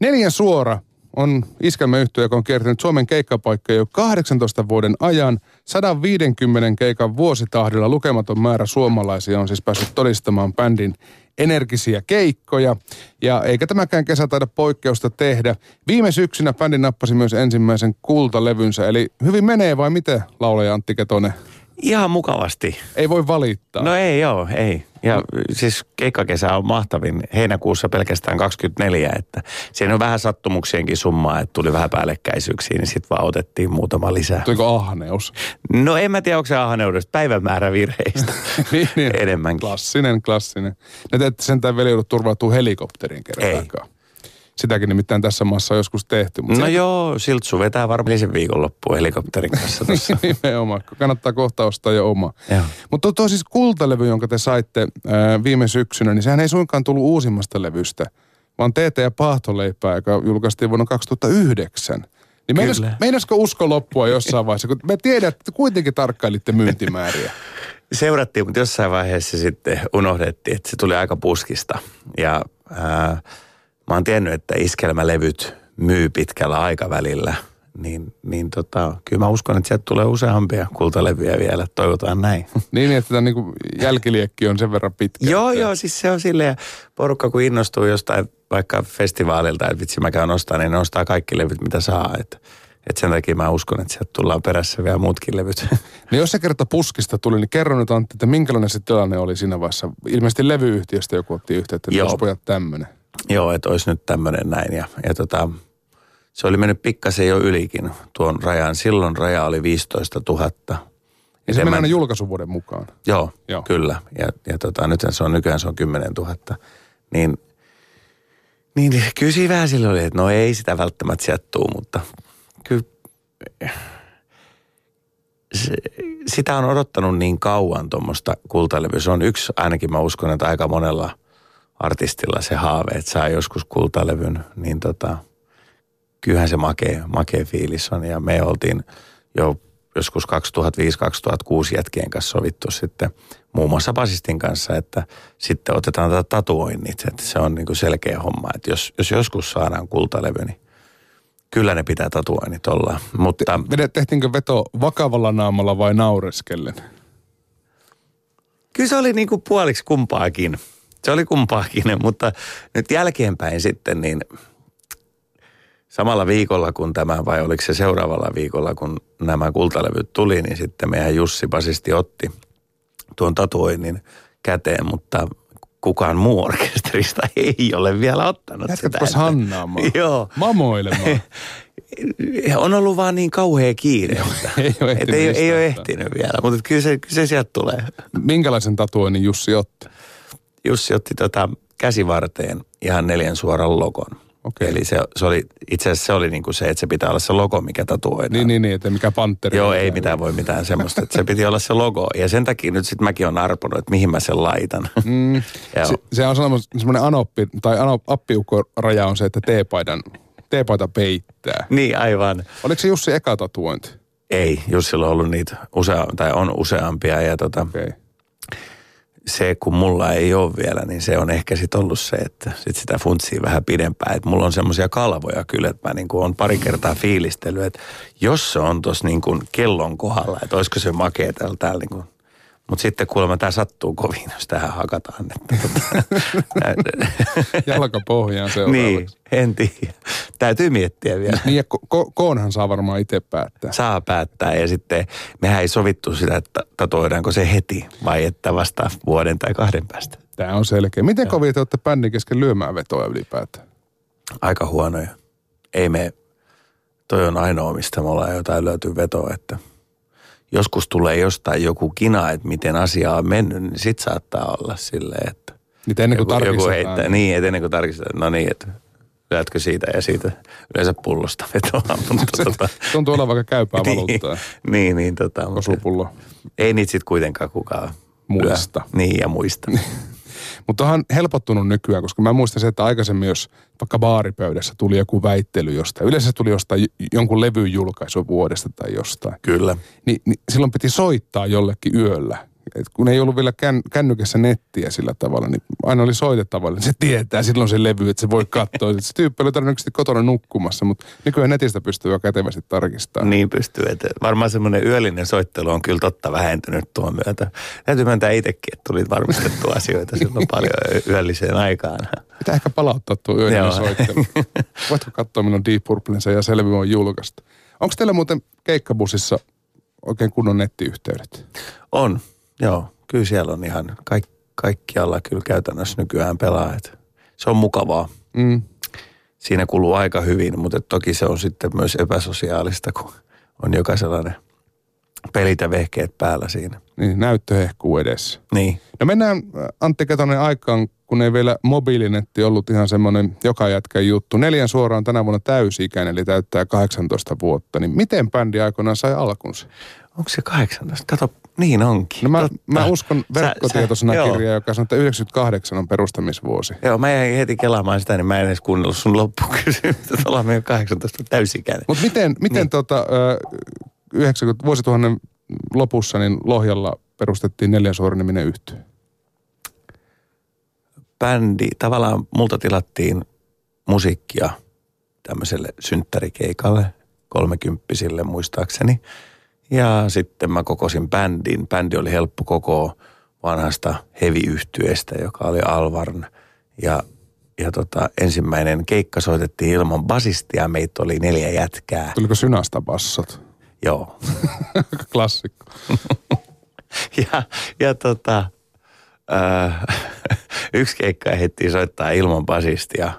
Neljän suora on iskelmäyhtiö, joka on kiertänyt Suomen keikkapaikkoja jo 18 vuoden ajan. 150 keikan vuositahdilla lukematon määrä suomalaisia on siis päässyt todistamaan bändin energisiä keikkoja. Ja eikä tämäkään kesä taida poikkeusta tehdä. Viime syksynä bändi nappasi myös ensimmäisen kultalevynsä. Eli hyvin menee vai miten, laulaja Antti Ketonen? Ihan mukavasti. Ei voi valittaa. No ei joo, ei. Ja siis keikkakesä on mahtavin heinäkuussa pelkästään 24, että siinä on vähän sattumuksienkin summaa, että tuli vähän päällekkäisyyksiä, niin sitten vaan otettiin muutama lisää. Tuliko ahneus? No en mä tiedä, onko se ahneudesta, päivämäärä virheistä niin, niin. enemmänkin. Klassinen, klassinen. Ne te ette sentään veli joudut turvautua helikopteriin kertaakaan. Sitäkin nimittäin tässä maassa on joskus tehty. Mutta no se... joo, Siltsu vetää varmaan sen viikonloppuun helikopterin kanssa tuossa. Nimenomaan, kannattaa kohta ostaa jo oma. Mutta tuo siis kultalevy, jonka te saitte ää, viime syksynä, niin sehän ei suinkaan tullut uusimmasta levystä, vaan Teete ja Paahtoleipää, joka julkaistiin vuonna 2009. Niin meinas, meinasko usko loppua jossain vaiheessa, kun me tiedät, että kuitenkin tarkkailitte myyntimääriä. Seurattiin, mutta jossain vaiheessa sitten unohdettiin, että se tuli aika puskista. Ja ää, mä oon tiennyt, että iskelmälevyt myy pitkällä aikavälillä, niin, niin tota, kyllä mä uskon, että sieltä tulee useampia kultalevyjä vielä. Toivotaan näin. niin, että tämä niin jälkiliekki on sen verran pitkä. joo, että... joo, siis se on silleen, porukka kun innostuu jostain vaikka festivaalilta, että vitsi mä käyn ostaa, niin ne ostaa kaikki levyt, mitä saa. Että et sen takia mä uskon, että sieltä tullaan perässä vielä muutkin levyt. Niin jos se kerta puskista tuli, niin kerro nyt Antti, että minkälainen se tilanne oli siinä vaiheessa? Ilmeisesti levyyhtiöstä joku otti yhteyttä, että jos pojat tämmöinen. Joo, että olisi nyt tämmöinen näin. Ja, ja tota, se oli mennyt pikkasen jo ylikin tuon rajan. Silloin raja oli 15 000. Ja se menee aina julkaisuvuoden mukaan. Joo, joo. kyllä. Ja, ja tota, nyt se on nykyään se on 10 000. Niin, niin kyllä siinä vähän silloin oli, että no ei sitä välttämättä sieltä tuu, mutta kyllä se, sitä on odottanut niin kauan tuommoista kultalevyä. Se on yksi, ainakin mä uskon, että aika monella – artistilla se haave, että saa joskus kultalevyn, niin tota, kyllähän se makea, makea fiilis on. Ja me oltiin jo joskus 2005-2006 jätkien kanssa sovittu sitten muun muassa basistin kanssa, että sitten otetaan tätä tatuoinnit, että se on niin kuin selkeä homma, että jos, jos joskus saadaan kultalevy, niin kyllä ne pitää tatuoinnit olla. Mutta... Te, tehtiinkö veto vakavalla naamalla vai naureskellen? Kyllä se oli niin kuin puoliksi kumpaakin. Se oli kumpaakin, mutta nyt jälkeenpäin sitten niin samalla viikolla kun tämä, vai oliko se seuraavalla viikolla, kun nämä kultalevyt tuli, niin sitten meidän Jussi Basisti otti tuon tatuoinnin käteen, mutta kukaan muu orkesterista ei ole vielä ottanut Jätkätpäs sitä. hannaamaan. Joo. Mamoilemaan. on ollut vaan niin kauhea kiire. ei, ole ehtinyt, ei, ei ole ehtinyt vielä, mutta kyllä se, kyllä se sieltä tulee. Minkälaisen tatuoinnin Jussi otti? Jussi otti tota käsivarteen ihan neljän suoran logon. Okay. Eli se, se oli, itse asiassa se oli niinku se, että se pitää olla se logo, mikä tatuoidaan. Niin, niin, niin että mikä panteri. Joo, ei mitään voi mitään semmoista. Että se piti olla se logo. Ja sen takia nyt sitten mäkin on arponut, että mihin mä sen laitan. Mm, se, se, on semmoinen anoppi, tai anop, appiukko-raja on se, että teepaidan, teepaita peittää. Niin, aivan. Oliko se Jussi eka tatuointi? Ei, Jussilla on ollut niitä usea, tai on useampia. Ja tota, okay se, kun mulla ei ole vielä, niin se on ehkä sitten ollut se, että sit sitä funtsii vähän pidempään. Että mulla on semmoisia kalvoja kyllä, että mä niin on pari kertaa fiilistellyt, että jos se on tuossa niin kellon kohdalla, että olisiko se makea täällä, täällä niin kuin mutta sitten kuulemma tämä sattuu kovin, jos tähän hakataan. Että, Jalka pohjaan seuraavaksi. Niin, en tiedä. Täytyy miettiä vielä. Niin ja ko- koonhan saa varmaan itse päättää. Saa päättää ja sitten mehän ei sovittu sitä, että tatoidaanko se heti vai että vasta vuoden tai kahden päästä. Tämä on selkeä. Miten kovin te olette bändin kesken lyömään vetoa ylipäätään? Aika huonoja. Ei me, toi on ainoa, mistä me ollaan jotain löytyy vetoa, että – joskus tulee jostain joku kina, että miten asia on mennyt, niin sit saattaa olla silleen, että niin ennen kuin joku, joku heittää. Niin. niin, että ennen kuin tarkistetaan, no niin, että lyötkö siitä ja siitä yleensä pullosta vetoa. Mutta tota, tuntuu olevan vaikka käypää niin, valuuttaa. niin, niin, tota, Kosupullo. Ei niitä sitten kuitenkaan kukaan muista. Lyö. Niin, ja muista. Mutta on helpottunut nykyään, koska mä muistan se, että aikaisemmin jos vaikka baaripöydässä tuli joku väittely jostain, yleensä tuli jostain jonkun levyn julkaisu vuodesta tai jostain. Kyllä. Ni, niin silloin piti soittaa jollekin yöllä et kun ei ollut vielä kän, kännykässä nettiä sillä tavalla, niin aina oli soitettava, niin se tietää silloin se levy, että se voi katsoa. se tyyppi oli todennäköisesti kotona nukkumassa, mutta nykyään netistä pystyy jo kätevästi tarkistamaan. Niin pystyy. Että varmaan semmoinen yöllinen soittelu on kyllä totta vähentynyt tuon myötä. Täytyy myöntää itsekin, että tuli varmistettua asioita silloin paljon yölliseen aikaan. Pitää ehkä palauttaa tuo yöllinen soittelu. Voitko katsoa minun Deep Purplensa ja Selvi on julkaista. Onko teillä muuten keikkabusissa oikein kunnon nettiyhteydet? On, joo. Kyllä siellä on ihan kaikki, kaikkialla kyllä käytännössä nykyään pelaa. Että se on mukavaa. Mm. Siinä kuluu aika hyvin, mutta toki se on sitten myös epäsosiaalista, kun on joka sellainen pelit ja vehkeet päällä siinä. Niin, näyttöhehkuu edessä. Niin. No mennään Antti Ketonen aikaan, kun ei vielä mobiilinetti ollut ihan semmoinen joka jätkän juttu. Neljän suoraan tänä vuonna täysi-ikäinen, eli täyttää 18 vuotta. Niin miten bändi aikoinaan sai alkunsa? Onko se 18? Kato, niin onkin. No mä, mä uskon verkkotietoisena kirjaa, joka sanoo, että 98 on perustamisvuosi. Joo, mä jäin heti kelaamaan sitä, niin mä en edes kuunnellut sun loppukysymystä, että ollaan meidän 18 täysikäinen. Mutta miten, miten niin. tota, 90, vuosituhannen lopussa niin Lohjalla perustettiin neljän suoraniminen yhtyö? Bändi, tavallaan multa tilattiin musiikkia tämmöiselle synttärikeikalle, kolmekymppisille muistaakseni – ja sitten mä kokosin bändin. Bändi oli helppo koko vanhasta heavy joka oli Alvarn. Ja, ja tota, ensimmäinen keikka soitettiin ilman basistia. Meitä oli neljä jätkää. Tuliko synasta bassot? Joo. Klassikko. ja, ja tota, äh, yksi keikka ehdittiin soittaa ilman basistia,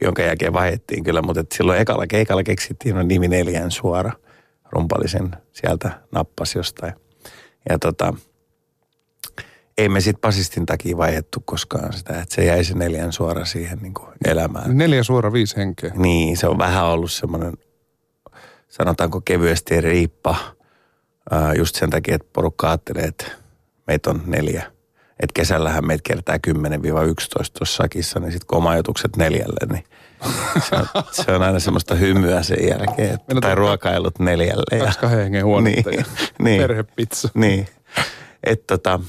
jonka jälkeen vaihdettiin kyllä, mutta silloin ekalla keikalla keksittiin on nimi neljän suora – rumpalisen sieltä nappasi jostain. Ja tota, ei me sitten pasistin takia vaihettu koskaan sitä, että se jäi se neljän suora siihen niin kuin elämään. Neljä suora, viisi henkeä. Niin, se on vähän ollut semmoinen, sanotaanko kevyesti riippa, just sen takia, että porukka ajattelee, että meitä on neljä. Että kesällähän meitä kertaa 10-11 tuossa sakissa, niin sitten kun oma neljälle, niin se on, se on aina semmoista hymyä sen jälkeen. Että, tai ruokailut neljälle. Kaksi kahden hengen huonetta niin, ja niin, perhepizza. Niin. Että tota,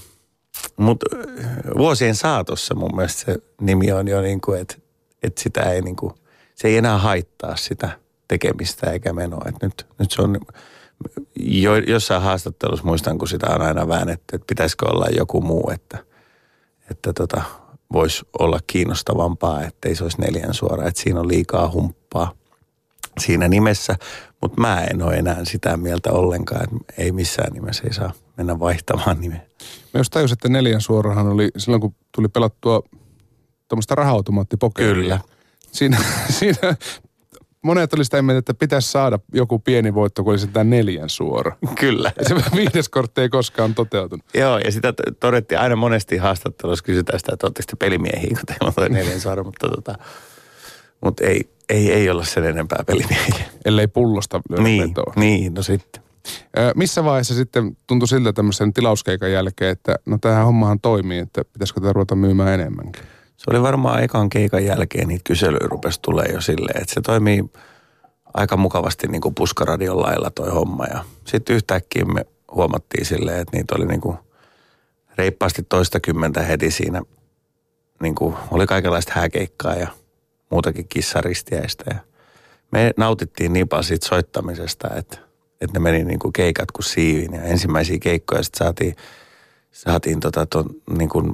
mutta vuosien saatossa mun mielestä se nimi on jo niin kuin, että, että sitä ei niin kuin, se ei enää haittaa sitä tekemistä eikä menoa. Että nyt, nyt se on, jo, jossain haastattelussa muistan, kun sitä on aina väännetty, että pitäisikö olla joku muu, että, että tota, voisi olla kiinnostavampaa, ettei se olisi neljän suora, että siinä on liikaa humppaa siinä nimessä, mutta mä en ole enää sitä mieltä ollenkaan, että ei missään nimessä ei saa mennä vaihtamaan nimeä. Mä just tajusin, että neljän suorahan oli silloin, kun tuli pelattua tuommoista raha-automaattipokeria. Kyllä. Siinä, siinä monet oli sitä mieltä, että pitäisi saada joku pieni voitto, kun olisi tämä neljän suora. Kyllä. Ja se viides kortti ei koskaan toteutunut. Joo, ja sitä todettiin aina monesti haastattelussa kysytään sitä, että oletteko te pelimiehiä, kun teillä on toi neljän suora, mutta, tota, mutta ei, ei, ei olla sen enempää pelimiehiä. Ellei pullosta lyödä niin, vetoa. Niin, no sitten. Missä vaiheessa sitten tuntui siltä tämmöisen tilauskeikan jälkeen, että no tämähän hommahan toimii, että pitäisikö tätä ruveta myymään enemmänkin? Se oli varmaan ekan keikan jälkeen niitä kyselyjä rupesi tulee jo silleen, että se toimii aika mukavasti niin kuin puskaradion lailla toi homma. Ja sitten yhtäkkiä me huomattiin silleen, että niitä oli niin kuin reippaasti toista kymmentä heti siinä. Niin kuin oli kaikenlaista hääkeikkaa ja muutakin kissaristiäistä. Ja me nautittiin niin paljon siitä soittamisesta, että, että ne meni niin kuin keikat kuin siiviin. Ja ensimmäisiä keikkoja sitten saatiin, saatiin tota ton, niin kuin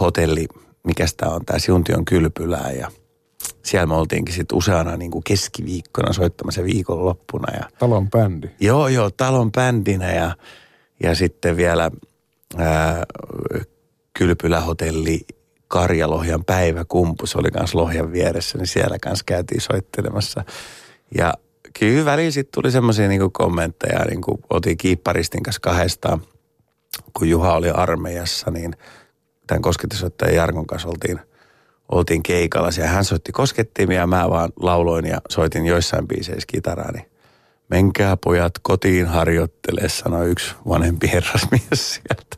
hotelli mikä tämä on, tämä Siuntion kylpylää ja siellä me oltiinkin sitten useana niin kuin keskiviikkona soittamassa viikonloppuna. Ja, talon bändi. Joo, joo, talon bändinä ja, ja sitten vielä ää, kylpylähotelli Karjalohjan päiväkumpu, se oli kanssa Lohjan vieressä, niin siellä kanssa käytiin soittelemassa. Ja kyllä välillä sitten tuli semmoisia niin kommentteja, niin kuin otin kiipparistin kanssa kahdestaan, kun Juha oli armeijassa, niin – tämän kosketusottajan Jarkon kanssa oltiin, oltiin keikalla. Ja hän soitti koskettimia ja mä vaan lauloin ja soitin joissain biiseissä kitaraa. Niin menkää pojat kotiin harjoittelee, sanoi yksi vanhempi herrasmies sieltä.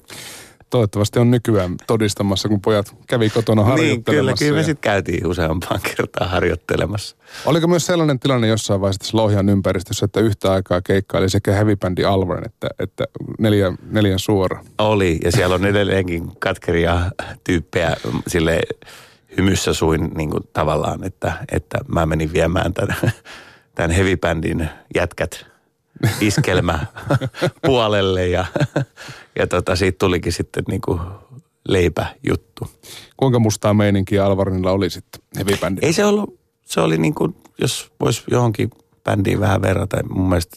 Toivottavasti on nykyään todistamassa, kun pojat kävi kotona harjoittelemassa. Niin, kyllä, kyllä me ja- sitten käytiin useampaan kertaan harjoittelemassa. Oliko myös sellainen tilanne jossain vaiheessa tässä Louhian ympäristössä, että yhtä aikaa keikkaili sekä heavy-bändi Alvarin että, että neljän, neljän suora? Oli, ja siellä on edelleenkin katkeria tyyppejä sille hymyssä suin niin kuin tavallaan, että, että mä menin viemään tämän, tämän heavy-bändin jätkät iskelmä puolelle ja, ja tota, siitä tulikin sitten niin kuin leipäjuttu. Kuinka mustaa meininkiä Alvarinilla oli sitten heavy-bändi? Ei se ollut, se oli niin kuin, jos voisi johonkin bändiin vähän verrata, mun mielestä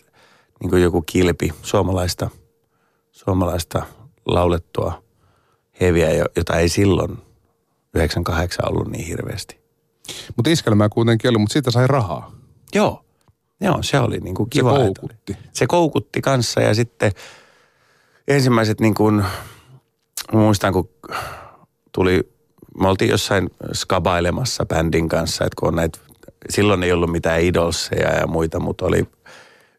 niin kuin joku kilpi suomalaista, suomalaista laulettua heviä, jo- jota ei silloin 98 ollut niin hirveästi. Mutta iskelmää kuitenkin oli, mutta siitä sai rahaa. Joo, joo se oli niin kuin Se kiva. että oli. koukutti. Se koukutti kanssa ja sitten ensimmäiset niin kuin, muistan kun tuli, me oltiin jossain skabailemassa bändin kanssa, että kun on näitä, silloin ei ollut mitään idolseja ja muita, mutta oli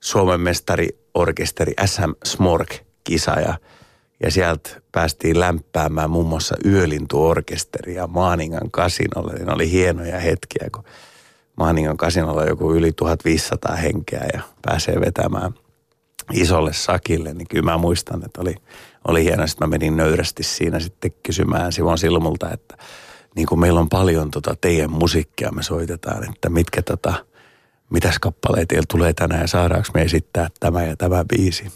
Suomen mestariorkesteri SM Smork-kisa ja, ja sieltä päästiin lämpäämään muun muassa Yölintu-orkesteri ja Maaningan kasinolle. Ne oli hienoja hetkiä, kun Maaningan kasinolla on joku yli 1500 henkeä ja pääsee vetämään isolle sakille, niin kyllä mä muistan, että oli, oli hienoa. Sitten mä menin nöyrästi siinä sitten kysymään Sivon Silmulta, että niin kuin meillä on paljon tota teidän musiikkia, me soitetaan, että mitkä tota, mitäs kappaleita teillä tulee tänään ja saadaanko me esittää tämä ja tämä biisi.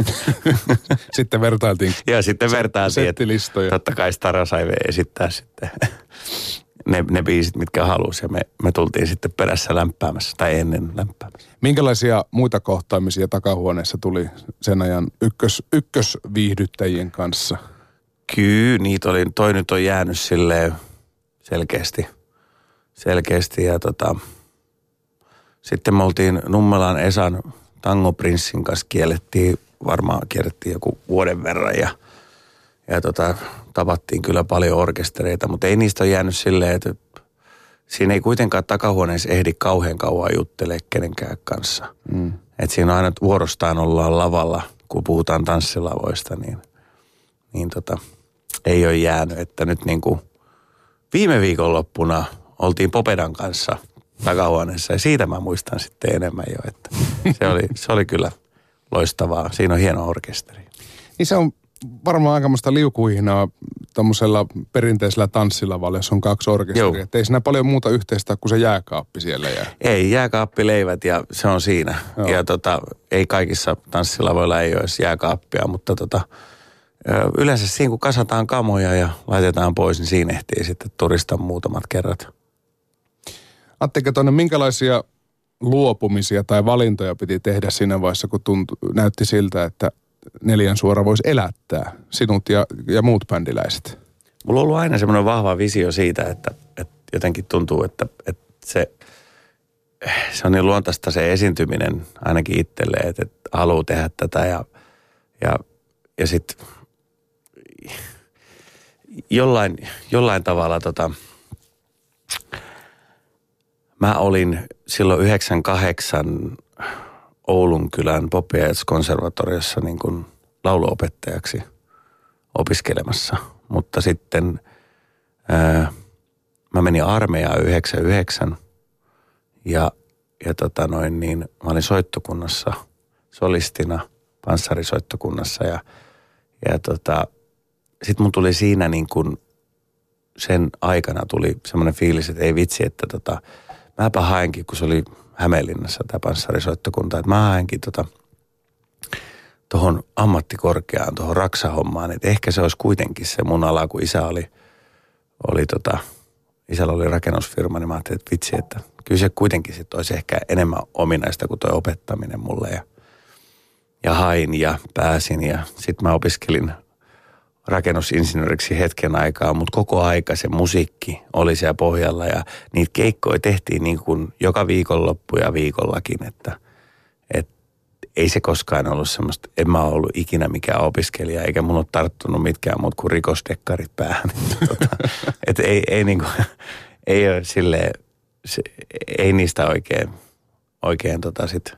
Sitten vertailtiin Ja sitten vertailtiin, että settilistoja. totta kai Stara sai esittää sitten ne, ne biisit, mitkä halusi ja me, me tultiin sitten perässä lämpäämässä tai ennen lämpäämässä. Minkälaisia muita kohtaamisia takahuoneessa tuli sen ajan ykkös, ykkösviihdyttäjien kanssa? Kyllä, niitä oli, toi nyt on jäänyt silleen selkeästi, selkeästi ja tota, sitten me oltiin Nummelan Esan Tango Prinssin kanssa kiellettiin, varmaan kierrettiin joku vuoden verran ja, ja tota, tavattiin kyllä paljon orkestereita, mutta ei niistä ole jäänyt silleen, että siinä ei kuitenkaan takahuoneessa ehdi kauhean kauan juttelee kenenkään kanssa. Mm. Et siinä on aina että vuorostaan ollaan lavalla, kun puhutaan tanssilavoista, niin, niin tota, ei ole jäänyt. Että nyt niin kuin viime viikonloppuna oltiin Popedan kanssa takahuoneessa ja siitä mä muistan sitten enemmän jo, että se oli, se oli kyllä loistavaa. Siinä on hieno orkesteri. Niin se on varmaan aikamoista liukuihinaa tuommoisella perinteisellä tanssilavalla, jos on kaksi orkesteria. Ei siinä paljon muuta yhteistä kuin se jääkaappi siellä. Ja Ei, jääkaappileivät ja se on siinä. Joo. Ja tota, ei kaikissa tanssilavoilla ei ole edes jääkaappia, mutta tota, yleensä siinä kun kasataan kamoja ja laitetaan pois, niin siinä ehtii sitten turista muutamat kerrat. Atte Ketonen, minkälaisia luopumisia tai valintoja piti tehdä siinä vaiheessa, kun tuntui, näytti siltä, että neljän suora voisi elättää sinut ja, ja muut bändiläiset? Mulla on ollut aina semmoinen vahva visio siitä, että, että jotenkin tuntuu, että, että se, se on niin luontaista se esiintyminen ainakin itselleen, että, että haluaa tehdä tätä ja, ja, ja sitten jollain, jollain tavalla tota, mä olin silloin 98 Oulun kylän Pop konservatoriossa niin kuin lauluopettajaksi opiskelemassa. Mutta sitten ää, mä menin armeijaan 99 ja, ja tota noin niin, mä olin soittokunnassa solistina, panssarisoittokunnassa ja, ja tota, sitten mun tuli siinä niin kuin sen aikana tuli semmoinen fiilis, että ei vitsi, että tota, mäpä haenkin, kun se oli Hämeenlinnassa tämä panssarisoittokunta, että mä haenkin tota, tuohon ammattikorkeaan, tuohon raksahommaan, että ehkä se olisi kuitenkin se mun ala, kun isä oli, oli tota, isällä oli rakennusfirma, niin mä ajattelin, että vitsi, että kyllä se kuitenkin sit olisi ehkä enemmän ominaista kuin tuo opettaminen mulle. Ja, ja hain ja pääsin ja sitten mä opiskelin rakennusinsinööriksi hetken aikaa, mutta koko aika se musiikki oli siellä pohjalla ja niitä keikkoja tehtiin niin kuin joka viikonloppu ja viikollakin, että, että ei se koskaan ollut semmoista, en mä ollut ikinä mikään opiskelija, eikä mun ole tarttunut mitkään muut kuin rikosdekkarit päähän. tota, et ei, ei, niinku, ei ole silleen, se, ei niistä oikein, oikein tota sit,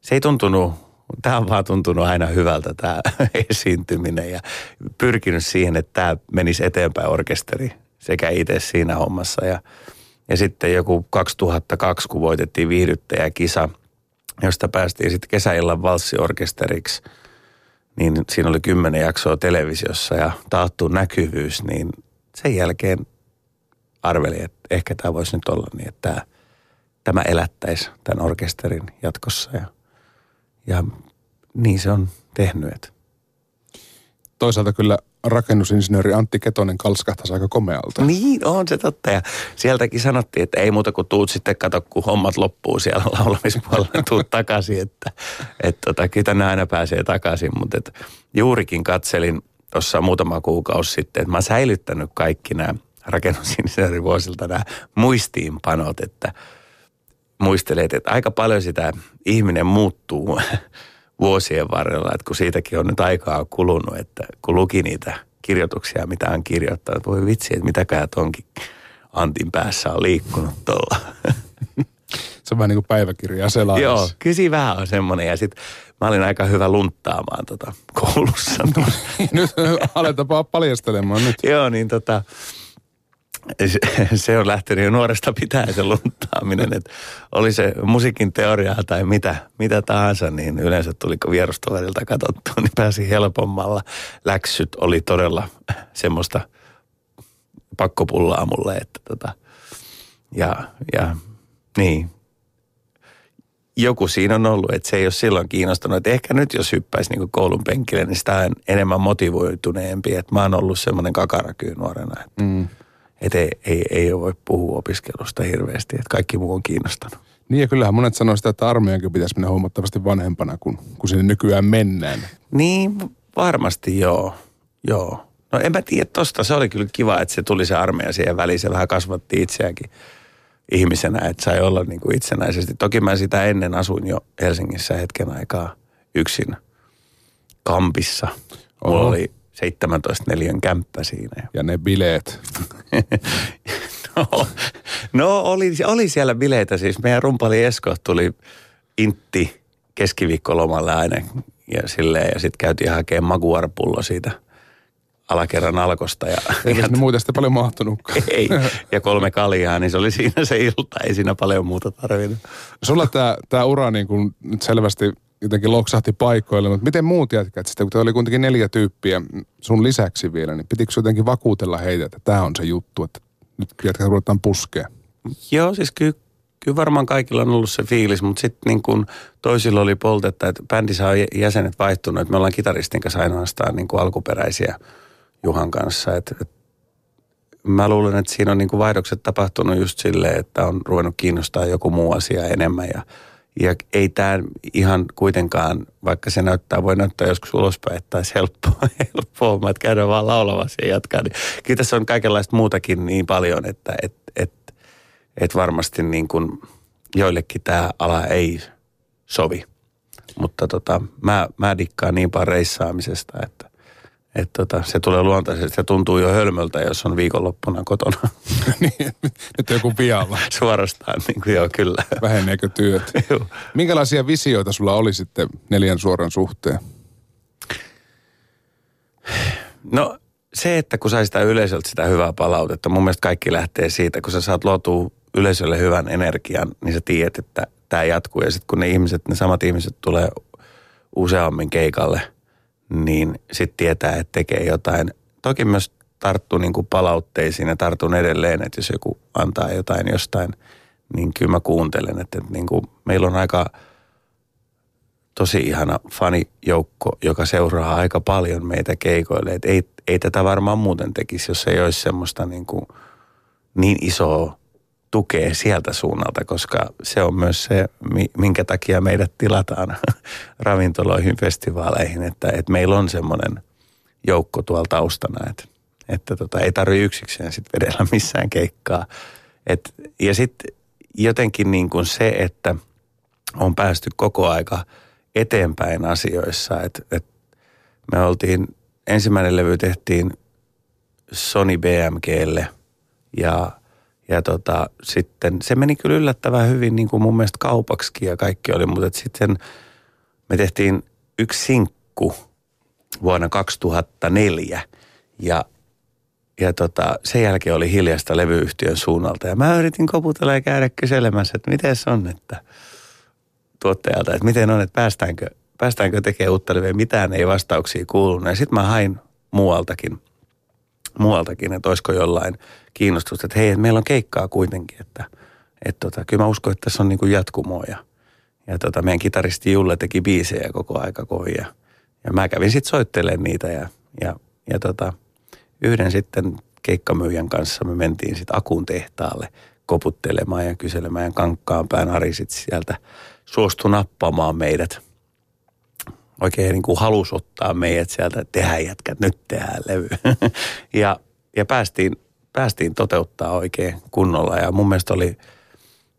se ei tuntunut tämä on vaan tuntunut aina hyvältä tämä esiintyminen ja pyrkinyt siihen, että tämä menisi eteenpäin orkesteri sekä itse siinä hommassa. Ja, ja sitten joku 2002, kun voitettiin viihdyttäjäkisa, josta päästiin sitten kesäillan valssiorkesteriksi, niin siinä oli kymmenen jaksoa televisiossa ja taattu näkyvyys, niin sen jälkeen arvelin, että ehkä tämä voisi nyt olla niin, että tämä, tämä elättäisi tämän orkesterin jatkossa. Ja, ja niin se on tehnyt. Toisaalta kyllä rakennusinsinööri Antti Ketonen kalskahtaisi aika komealta. Niin, on se totta. Ja sieltäkin sanottiin, että ei muuta kuin tuut sitten, kato kun hommat loppuu siellä laulamispuolella, tuut takaisin. Että et, tota, kyllä tänne aina pääsee takaisin. Mutta et, juurikin katselin tuossa muutama kuukausi sitten, että mä oon säilyttänyt kaikki nämä rakennusinsinöörivuosilta nämä muistiinpanot, että muistelet, että aika paljon sitä ihminen muuttuu vuosien varrella, että kun siitäkin on nyt aikaa kulunut, että kun luki niitä kirjoituksia, mitä on kirjoittanut, voi vitsi, että mitäkään tonkin Antin päässä on liikkunut tuolla. Se on vähän niin kuin päiväkirjaa selaamassa. Joo, kysi vähän on semmoinen. Ja sitten mä olin aika hyvä lunttaamaan tota koulussa. No, nyt aletaan paljastelemaan nyt. Joo, niin tota, se on lähtenyt jo nuoresta pitäen se luntaaminen, että oli se musiikin teoriaa tai mitä, mitä tahansa, niin yleensä tuli vierustoverilta katsottua, niin pääsi helpommalla. Läksyt oli todella semmoista pakkopullaa mulle, että tota, ja, ja niin, joku siinä on ollut, että se ei ole silloin kiinnostanut. Että ehkä nyt jos hyppäisi niin koulun penkille, niin sitä on enemmän motivoituneempi. Että mä oon ollut semmoinen kakarakyy nuorena. Että mm että ei, ei, ei voi puhua opiskelusta hirveästi, että kaikki muu on kiinnostanut. Niin ja kyllähän monet sanoo sitä, että armeijankin pitäisi mennä huomattavasti vanhempana, kun, kun sinne nykyään mennään. Niin, varmasti joo. Joo. No en mä tiedä tosta. Se oli kyllä kiva, että se tuli se armeija siihen väliin. Se vähän kasvatti itseäänkin ihmisenä, että sai olla niin kuin itsenäisesti. Toki mä sitä ennen asuin jo Helsingissä hetken aikaa yksin kampissa. Mulla Oho. oli 17 neljän kämppä siinä. Ja ne bileet. no, no oli, oli siellä bileitä siis. Meidän rumpali Esko tuli intti keskiviikkolomalle aina ja silleen. Ja sitten käytiin hakemaan maguarpullo siitä alakerran alkosta. Ja, Ei ja, muuten sitten paljon mahtunutkaan. Ei, ja kolme kaljaa, niin se oli siinä se ilta. Ei siinä paljon muuta tarvinnut. Sulla tämä ura niin kuin nyt selvästi jotenkin loksahti paikoille, mutta miten muut jätkät sitten, kun te oli kuitenkin neljä tyyppiä sun lisäksi vielä, niin pitikö jotenkin vakuutella heitä, että tämä on se juttu, että nyt jätkät ruvetaan puskea? Joo, siis kyllä, kyllä varmaan kaikilla on ollut se fiilis, mutta sitten niin kuin toisilla oli poltetta, että bändissä on jäsenet vaihtunut, että me ollaan kitaristin kanssa ainoastaan niin kuin alkuperäisiä Juhan kanssa, että, että mä luulen, että siinä on niin kuin vaihdokset tapahtunut just silleen, että on ruvennut kiinnostaa joku muu asia enemmän ja ja ei tämä ihan kuitenkaan, vaikka se näyttää, voi näyttää joskus ulospäin, että olisi helppoa, helppoa että käydään vaan laulamassa ja jatkaa. Niin kyllä tässä on kaikenlaista muutakin niin paljon, että et, et, et varmasti niin kuin joillekin tämä ala ei sovi. Mutta tota, mä, mä dikkaan niin paljon reissaamisesta, että että tota, se tulee luontaisesti. Se tuntuu jo hölmöltä, jos on viikonloppuna kotona. niin, nyt joku pialla. Suorastaan, niin kuin joo, kyllä. Väheneekö työt? Minkälaisia visioita sulla oli sitten neljän suoran suhteen? No se, että kun sai sitä yleisöltä sitä hyvää palautetta, mun mielestä kaikki lähtee siitä, kun sä saat luotua yleisölle hyvän energian, niin sä tiedät, että tämä jatkuu. Ja sitten kun ne ihmiset, ne samat ihmiset tulee useammin keikalle – niin sitten tietää, että tekee jotain. Toki myös tarttuu niin kuin palautteisiin ja tartun edelleen, että jos joku antaa jotain jostain, niin kyllä mä kuuntelen, että, että niin kuin meillä on aika tosi ihana fanijoukko, joka seuraa aika paljon meitä keikoille. Että ei, ei tätä varmaan muuten tekisi, jos ei olisi semmoista niin, kuin niin isoa tukee sieltä suunnalta, koska se on myös se, minkä takia meidät tilataan ravintoloihin, festivaaleihin, että, että meillä on semmoinen joukko tuolla taustana, että, että tota, ei tarvitse yksikseen sitten vedellä missään keikkaa. Et, ja sitten jotenkin niin kuin se, että on päästy koko aika eteenpäin asioissa, että, että me oltiin, ensimmäinen levy tehtiin Sony BMGlle ja – ja tota, sitten se meni kyllä yllättävän hyvin niin kuin mun mielestä kaupaksikin ja kaikki oli, mutta sitten me tehtiin yksi sinkku vuonna 2004 ja, ja tota, sen jälkeen oli hiljasta levyyhtiön suunnalta. Ja mä yritin koputella ja käydä kyselemässä, että miten se on, että tuottajalta, että miten on, että päästäänkö, päästäänkö tekemään uutta levyä. Mitään ei vastauksia kuulunut. Ja sitten mä hain muualtakin, muualtakin, että olisiko jollain kiinnostusta, että hei, meillä on keikkaa kuitenkin, että, että tota, kyllä mä uskon, että tässä on niin kuin jatkumoa. Ja, ja tota, meidän kitaristi Julle teki biisejä koko aika kovin ja, ja mä kävin sitten soittelemaan niitä ja, ja, ja tota, yhden sitten keikkamyyjän kanssa me mentiin sitten Akun tehtaalle koputtelemaan ja kyselemään kankkaan pään Ari sit sieltä suostui nappamaan meidät. Oikein niin kuin halusi ottaa meidät sieltä, että tehdään jätkät, nyt tehdään levy. ja, ja päästiin, päästiin toteuttaa oikein kunnolla ja mun mielestä oli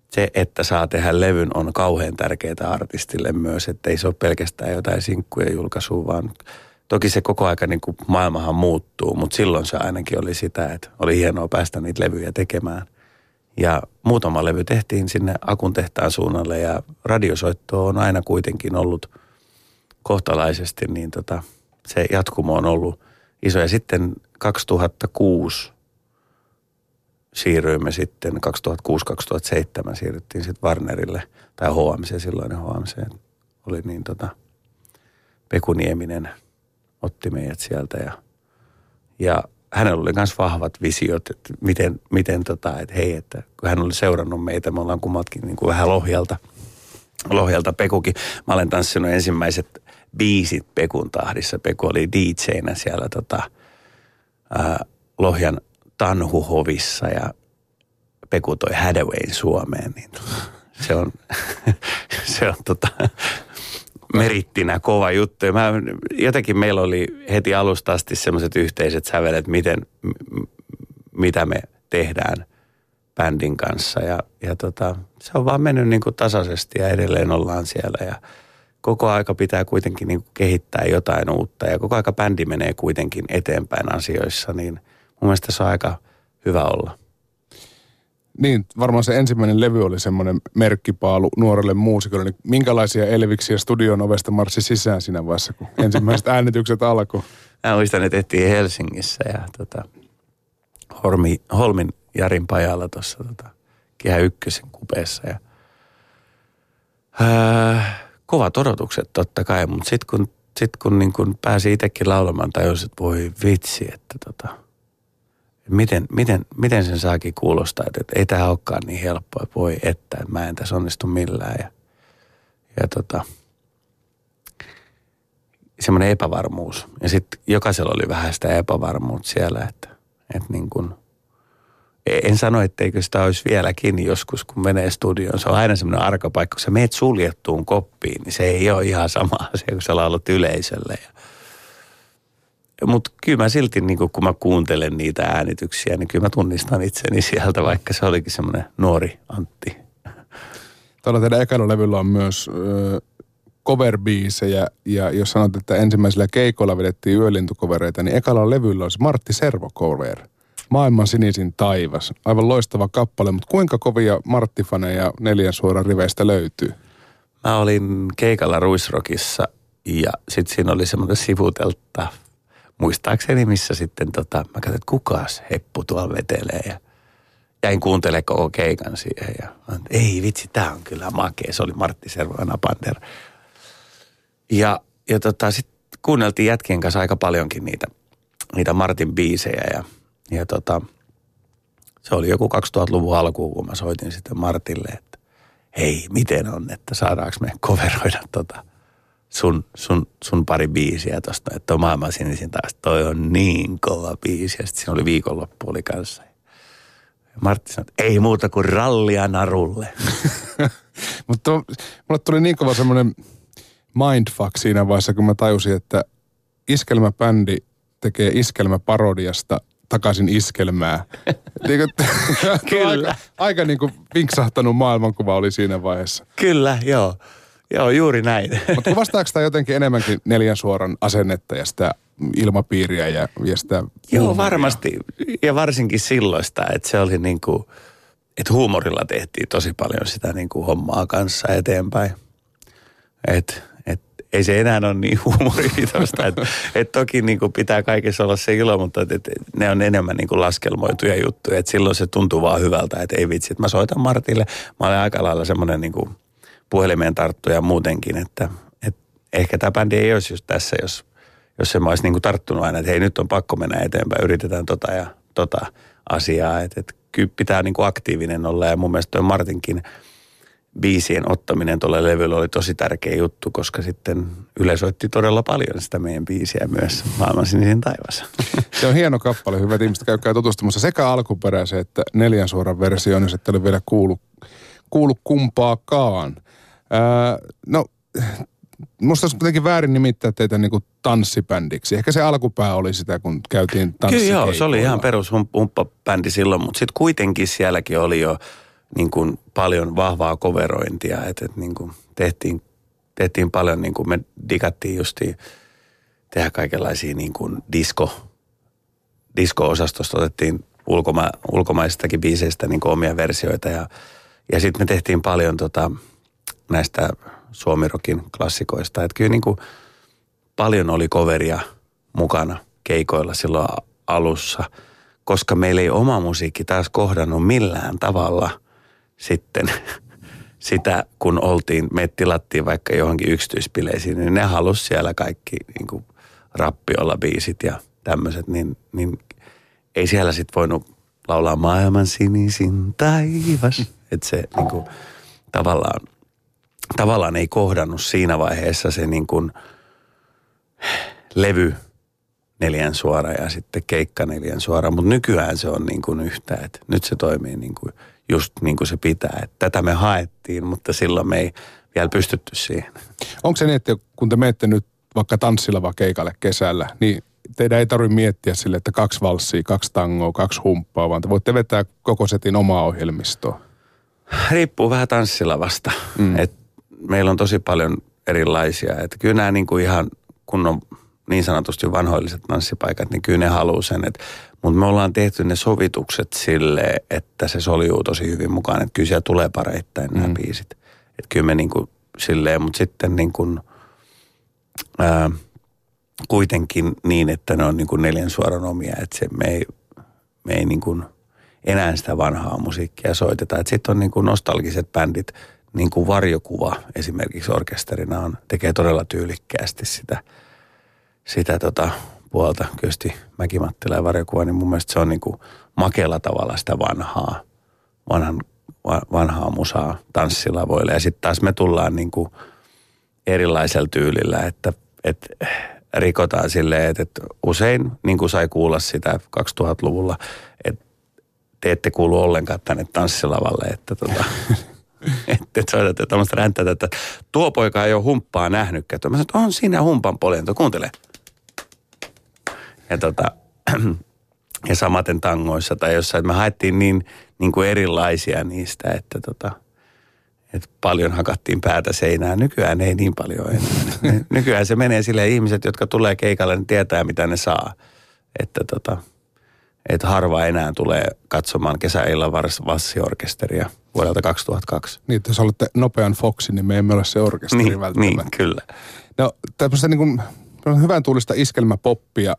se, että saa tehdä levyn on kauhean tärkeää artistille myös, että ei se ole pelkästään jotain sinkkuja julkaisua, vaan toki se koko aika niin kuin maailmahan muuttuu, mutta silloin se ainakin oli sitä, että oli hienoa päästä niitä levyjä tekemään. Ja muutama levy tehtiin sinne Akun tehtaan suunnalle ja radiosoitto on aina kuitenkin ollut kohtalaisesti, niin tota, se jatkumo on ollut iso. Ja sitten 2006 siirryimme sitten, 2006-2007 siirryttiin sitten Warnerille, tai HMC, silloinen HMC oli niin tota, Peku Nieminen otti meidät sieltä ja, ja hänellä oli myös vahvat visiot, että miten, miten tota, että hei, että kun hän oli seurannut meitä, me ollaan kummatkin niin kuin vähän Lohjalta, Lohjalta Pekukin. Mä olen tanssinut ensimmäiset biisit Pekun tahdissa. Peku oli DJnä siellä tota, ää, Lohjan Tanhuhovissa ja Peku toi Hadawayn Suomeen, niin se on, se on tota, merittinä kova juttu. Mä, jotenkin meillä oli heti alusta asti semmoiset yhteiset sävelet, miten, m- mitä me tehdään bändin kanssa. Ja, ja tota, se on vaan mennyt niin kuin tasaisesti ja edelleen ollaan siellä. Ja koko aika pitää kuitenkin niin kehittää jotain uutta ja koko aika bändi menee kuitenkin eteenpäin asioissa. Niin mun mielestä se on aika hyvä olla. Niin, varmaan se ensimmäinen levy oli semmoinen merkkipaalu nuorelle muusikolle. Niin minkälaisia elviksiä studion ovesta marssi sisään siinä vaiheessa, kun ensimmäiset äänitykset alkoi? Mä muistan, että tehtiin Helsingissä ja tota, Hormi, Holmin Jarin pajalla tuossa tota, Kehä Ykkösen kupeessa. Ja, ää, kovat odotukset totta kai, mutta sitten kun, sit kun, niin kun pääsi itsekin laulamaan, tajusin, että voi vitsi, että tota – miten, miten, miten sen saakin kuulostaa, että, että ei tämä olekaan niin helppoa, että voi että, että mä en tässä onnistu millään. Ja, ja tota, semmoinen epävarmuus. Ja sitten jokaisella oli vähän sitä epävarmuutta siellä, että, että niin kuin, en sano, etteikö sitä olisi vieläkin joskus, kun menee studioon. Se on aina semmoinen arkapaikka, kun sä meet suljettuun koppiin, niin se ei ole ihan sama asia, kun sä laulat yleisölle. Mutta kyllä mä silti, niin kun mä kuuntelen niitä äänityksiä, niin kyllä mä tunnistan itseni sieltä, vaikka se olikin semmoinen nuori Antti. Tällä teidän ekalla levyllä on myös ö, cover-biisejä, ja jos sanot, että ensimmäisellä keikolla vedettiin yölintukovereita, niin ekalla levyllä olisi Martti Servo cover. Maailman sinisin taivas. Aivan loistava kappale, mutta kuinka kovia Martti-faneja neljän suoran riveistä löytyy? Mä olin keikalla Ruisrokissa ja sitten siinä oli semmoinen sivutelta muistaakseni, missä sitten tota, mä katsoin, että kukas heppu tuolla vetelee ja jäin kuuntelemaan koko keikan siihen ja ei vitsi, tää on kyllä makea. Se oli Martti Servoina Pander. Ja, ja tota, sitten kuunneltiin jätkien kanssa aika paljonkin niitä, niitä Martin biisejä ja, ja tota, se oli joku 2000-luvun alkuun, kun mä soitin sitten Martille, että hei, miten on, että saadaanko me coveroida tota – sun, sun, sun pari biisiä tosta, että on maailman sinisin taas, toi on niin kova biisi. Ja sitten siinä oli viikonloppu oli kanssa. Ja Martti sanoi, ei muuta kuin rallia narulle. Mutta mulle tuli niin kova semmoinen mindfuck siinä vaiheessa, kun mä tajusin, että iskelmäbändi tekee iskelmäparodiasta takaisin iskelmää. niin kuin, Kyllä. aika, aika niin kuin vinksahtanut maailmankuva oli siinä vaiheessa. Kyllä, joo. Joo, juuri näin. Mutta kuvastaako tämä jotenkin enemmänkin neljän suoran asennetta ja sitä ilmapiiriä ja, ja sitä Joo, huumoria? varmasti. Ja varsinkin silloista, että se oli niin kuin, että huumorilla tehtiin tosi paljon sitä niin kuin hommaa kanssa eteenpäin. Että et, ei se enää ole niin huumoripitoista. että et toki niin kuin pitää kaikessa olla se ilo, mutta et, et ne on enemmän niin kuin laskelmoituja juttuja. Et silloin se tuntuu vaan hyvältä, että ei vitsi, että mä soitan Martille. Mä olen aika lailla semmoinen niin puhelimeen tarttuja muutenkin, että et ehkä tämä bändi ei olisi just tässä, jos, jos se mä olisi niin kuin tarttunut aina, että hei nyt on pakko mennä eteenpäin, yritetään tota ja tota asiaa. Että et, kyllä pitää niin kuin aktiivinen olla ja mun mielestä Martinkin – biisien ottaminen tuolle levylle oli tosi tärkeä juttu, koska sitten Yle soitti todella paljon sitä meidän biisiä myös Maailman sinisen taivassa. Se on hieno kappale, hyvät ihmiset, käykää tutustumassa sekä alkuperäiseen että neljän suoran versioon, jos ette ole vielä kuullut, kuullut kumpaakaan. Ää, no, musta olisi kuitenkin väärin nimittää teitä niin kuin tanssibändiksi. Ehkä se alkupää oli sitä, kun käytiin tanssikeikoilla. Kyllä joo, se oli ihan perus humppabändi silloin, mutta sitten kuitenkin sielläkin oli jo – niin kuin paljon vahvaa koverointia, että, että niin kuin tehtiin, tehtiin paljon, niin kuin me digattiin justiin tehdä kaikenlaisia niin kuin disco, disco-osastosta otettiin ulkoma, ulkomaisistakin biiseistä niin kuin omia versioita ja, ja sitten me tehtiin paljon tota, näistä suomirokin klassikoista. Että kyllä niin kuin paljon oli koveria mukana keikoilla silloin alussa, koska meillä ei oma musiikki taas kohdannut millään tavalla – sitten sitä, kun oltiin, me tilattiin vaikka johonkin yksityispileisiin, niin ne halusi siellä kaikki niin kuin rappiolla biisit ja tämmöiset, niin, niin ei siellä sitten voinut laulaa maailman sinisin taivas. Että se niin kuin, tavallaan, tavallaan ei kohdannut siinä vaiheessa se niin kuin, levy neljän suora ja sitten keikka neljän suora, mutta nykyään se on niin kuin yhtä, että nyt se toimii niin kuin – just niin kuin se pitää. Että tätä me haettiin, mutta silloin me ei vielä pystytty siihen. Onko se niin, että kun te menette nyt vaikka tanssilava keikalle kesällä, niin teidän ei tarvitse miettiä sille, että kaksi valssia, kaksi tangoa, kaksi humppaa, vaan te voitte vetää koko setin omaa ohjelmistoa. Riippuu vähän tanssilavasta. Mm. Et meillä on tosi paljon erilaisia. Et kyllä nämä niinku ihan kunnon niin sanotusti vanhoilliset tanssipaikat, niin kyllä ne haluaa sen, että mutta me ollaan tehty ne sovitukset sille, että se soljuu tosi hyvin mukaan. Että kyllä siellä tulee pareittain nämä mm. biisit. Että kyllä me niin kuin silleen, mutta sitten niin kuin, ää, kuitenkin niin, että ne on niin kuin neljän suoran omia. Että se, me ei, me ei niin kuin enää sitä vanhaa musiikkia soiteta. Että sitten on niin kuin nostalgiset bändit, niin kuin Varjokuva esimerkiksi orkesterina on, tekee todella tyylikkäästi sitä, sitä tota, puolta, Kyösti Mäkimattila ja varjokuva, niin mun mielestä se on niin kuin makealla tavalla sitä vanhaa, vanhan, vanhaa musaa tanssilavoille. Ja sitten taas me tullaan niin kuin erilaisella tyylillä, että, että rikotaan silleen, että, että usein niin kuin sai kuulla sitä 2000-luvulla, että te ette kuulu ollenkaan tänne tanssilavalle, että tota, että et soitatte tämmöistä että tuo poika ei ole humppaa nähnytkään. Mä sanoin, että on siinä humpan poljento, kuuntele ja, tota, ja samaten tangoissa tai jossain. Me haettiin niin, niin kuin erilaisia niistä, että tota, että paljon hakattiin päätä seinään. Nykyään ei niin paljon enää. Nykyään se menee sille ihmiset, jotka tulee keikalle, niin tietää mitä ne saa. Että tota, että harva enää tulee katsomaan kesäillan vassiorkesteria vuodelta 2002. Niin, että jos olette nopean Foxin, niin me emme ole se orkesteri niin, välttämättä. Niin, kyllä. No tämmöistä niin kuin hyvän tuulista iskelmäpoppia.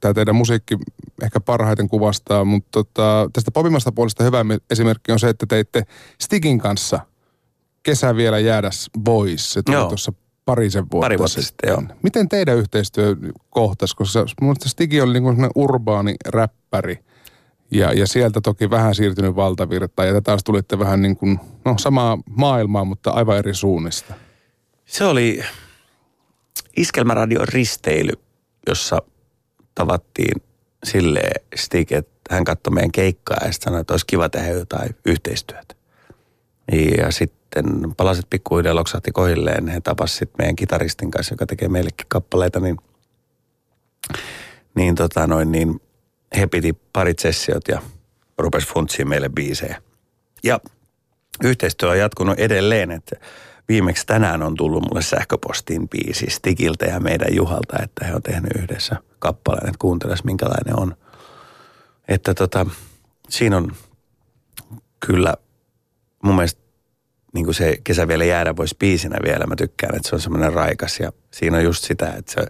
Tämä teidän musiikki ehkä parhaiten kuvastaa, mutta tota, tästä popimasta puolesta hyvä esimerkki on se, että teitte Stigin kanssa kesä vielä jäädäs boys. Se tuli tuossa parisen vuotta, Pari vuotta sitten. joo. Miten teidän yhteistyö kohtasi, koska mun Stigi oli niin kuin urbaani räppäri ja, ja sieltä toki vähän siirtynyt valtavirtaan ja taas tulitte vähän niin kuin, no samaa maailmaa, mutta aivan eri suunnista. Se oli, Iskelmäradion risteily, jossa tavattiin sille Stig, että hän katsoi meidän keikkaa ja sanoi, että olisi kiva tehdä jotain yhteistyötä. Ja sitten palaset pikkuhiljaa loksahti kohilleen. He tapasivat meidän kitaristin kanssa, joka tekee meillekin kappaleita, niin, niin, tota noin, niin he piti parit sessiot ja rupesi funtsiin meille biisejä. Ja yhteistyö on jatkunut edelleen, että viimeksi tänään on tullut mulle sähköpostiin biisi Stikiltä ja meidän Juhalta, että he on tehnyt yhdessä kappaleen, että kuunteles minkälainen on. Että tota, siinä on kyllä mun mielestä niin kuin se kesä vielä jäädä voisi biisinä vielä. Mä tykkään, että se on semmoinen raikas ja siinä on just sitä, että se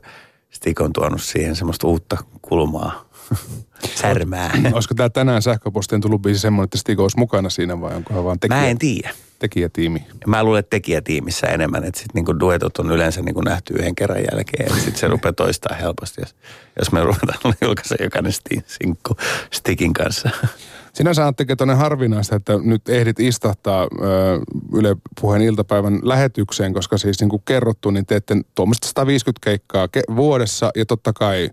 Stik on tuonut siihen semmoista uutta kulmaa, särmää. Olisiko tämä tänään sähköpostiin tullut biisi semmoinen, että Stig olisi mukana siinä vai onkohan vaan tekijä, Mä en tiedä. Tekijätiimi? Mä luulen, että tekijätiimissä enemmän, että sitten niinku duetot on yleensä niinku nähty yhden kerran jälkeen. Ja sitten se rupeaa toistaa helposti, jos, jos me ruvetaan julkaisen jokainen sinkku Stikin kanssa. Sinänsä on tuonne harvinaista, että nyt ehdit istahtaa Yle Puheen iltapäivän lähetykseen, koska siis niin kuin kerrottu, niin teette tuommoista 150 keikkaa ke- vuodessa ja totta kai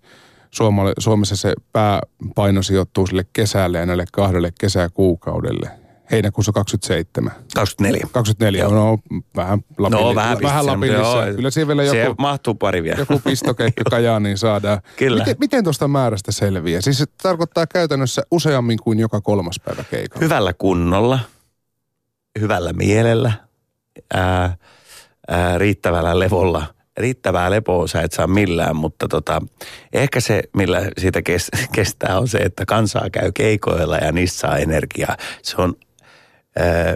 Suomalle, Suomessa se pääpaino sijoittuu sille kesälle ja näille kahdelle kesäkuukaudelle. Heinäkuussa 27. 24. 24, Joo. no vähän lapilli, No vähän, vähän joo, Kyllä siinä vielä joku, mahtuu pari vielä. joku pistokeikka Kajaaniin saadaan. Kyllä. Miten, miten tuosta määrästä selviää? Siis se tarkoittaa käytännössä useammin kuin joka kolmas päivä keikalla. Hyvällä kunnolla, hyvällä mielellä, ää, ää, riittävällä levolla. Riittävää lepoa sä et saa millään, mutta tota, ehkä se, millä siitä kes, kestää, on se, että kansaa käy keikoilla ja niistä saa energiaa. Se on, ää,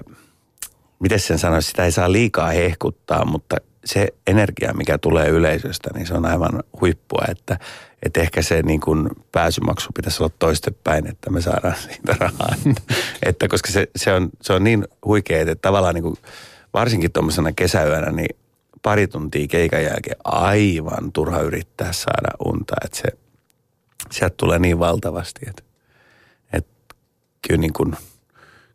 miten sen sanoisi, sitä ei saa liikaa hehkuttaa, mutta se energia, mikä tulee yleisöstä, niin se on aivan huippua, että, että ehkä se niin kuin pääsymaksu pitäisi olla toistepäin, että me saadaan siitä rahaa. Että, että koska se, se, on, se on niin huikea, että tavallaan niin kuin, varsinkin tuommoisena kesäyönä, niin pari tuntia keikan jälkeen aivan turha yrittää saada unta, että se, sieltä tulee niin valtavasti, että, että kyllä niin kuin,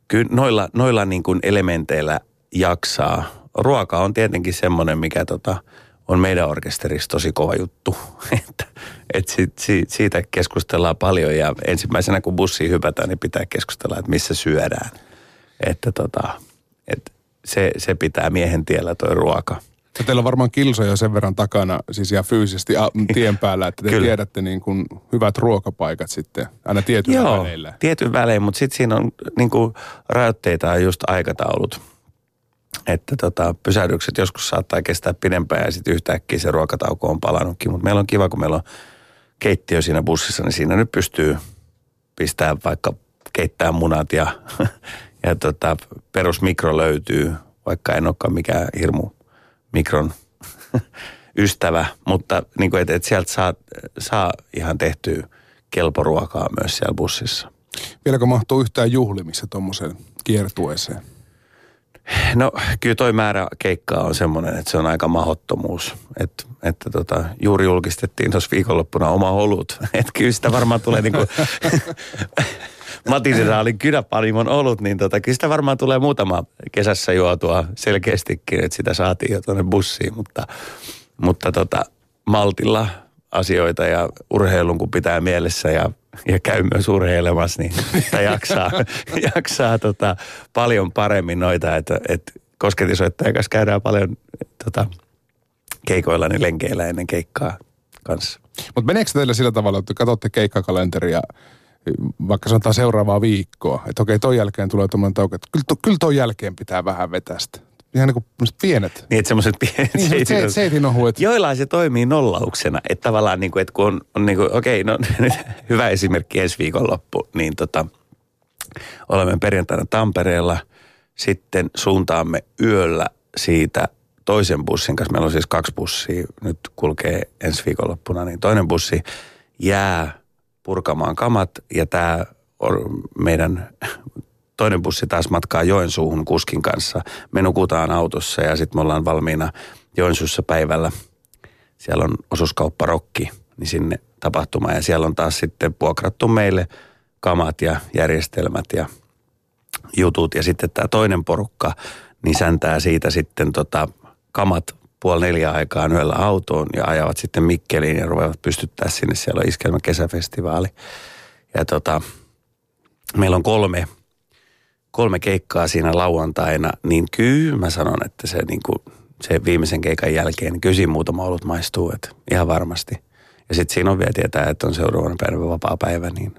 kyllä noilla, noilla niin kuin elementeillä jaksaa. Ruoka on tietenkin semmoinen, mikä tota, on meidän orkesterissa tosi kova juttu. että, et si, si, siitä keskustellaan paljon ja ensimmäisenä kun bussiin hypätään, niin pitää keskustella, että missä syödään. Että tota, et se, se pitää miehen tiellä toi ruoka. Ja teillä on varmaan kilsoja sen verran takana, siis ihan fyysisesti a- tien päällä, että te Kyllä. tiedätte niin kuin hyvät ruokapaikat sitten aina tietyillä Joo, väleillä. tietyn välein, mutta sitten siinä on niin kuin, rajoitteita on just aikataulut. Että tota, pysähdykset joskus saattaa kestää pidempään ja sitten yhtäkkiä se ruokatauko on palannutkin. Mutta meillä on kiva, kun meillä on keittiö siinä bussissa, niin siinä nyt pystyy pistää vaikka keittää munat ja, ja tota, perusmikro löytyy, vaikka en olekaan mikään hirmu mikron ystävä, mutta niin kuin, että, että sieltä saa, saa ihan tehtyä kelporuokaa myös siellä bussissa. Vieläkö mahtuu yhtään juhlimissa tuommoiseen kiertueeseen? No kyllä toi määrä keikkaa on semmoinen, että se on aika mahottomuus. Että, että tota, juuri julkistettiin tuossa viikonloppuna oma olut. Että kyllä sitä varmaan tulee niinku Matiniraalin kynäpanimon olut, niin tota, kyllä sitä varmaan tulee muutama kesässä juotua selkeästikin, että sitä saatiin jo tuonne bussiin. Mutta, mutta tota, maltilla asioita ja urheilun kun pitää mielessä ja, ja käy myös urheilemassa, niin sitä jaksaa, jaksaa tota, paljon paremmin noita, että, että kosketisoittajan kanssa käydään paljon tota, keikoilla, niin lenkeillä ennen keikkaa kanssa. Mutta meneekö teillä sillä tavalla, että katsotte keikkakalenteria vaikka sanotaan seuraavaa viikkoa, että okei, ton jälkeen tulee tuommoinen tauko, että kyllä, to, kyllä ton jälkeen pitää vähän vetästä. Ihan niin kuin pienet. Niin, että semmoiset pienet Niin, semmoset se, seitin ohuet. Joillain se toimii nollauksena, että tavallaan niin kuin, että kun on, on niin kuin, okei, no nyt hyvä esimerkki ensi viikonloppu, niin tota, olemme perjantaina Tampereella, sitten suuntaamme yöllä siitä toisen bussin kanssa, meillä on siis kaksi bussia, nyt kulkee ensi viikonloppuna, niin toinen bussi jää purkamaan kamat ja tämä meidän toinen bussi taas matkaa Joensuuhun kuskin kanssa. Me nukutaan autossa ja sitten me ollaan valmiina Joensuussa päivällä. Siellä on osuuskauppa Rokki, niin sinne tapahtumaan. Ja siellä on taas sitten vuokrattu meille kamat ja järjestelmät ja jutut. Ja sitten tämä toinen porukka, niin säntää siitä sitten tota kamat puoli neljä aikaan yöllä autoon ja ajavat sitten Mikkeliin ja ruvevat pystyttää sinne. Siellä on iskelmä kesäfestivaali. Ja tota, meillä on kolme, kolme keikkaa siinä lauantaina, niin kyllä mä sanon, että se, niin kuin, se viimeisen keikan jälkeen, niin kyllä muutama ollut maistuu, että ihan varmasti. Ja sitten siinä on vielä tietää, että on seuraavana päivänä vapaa päivä, niin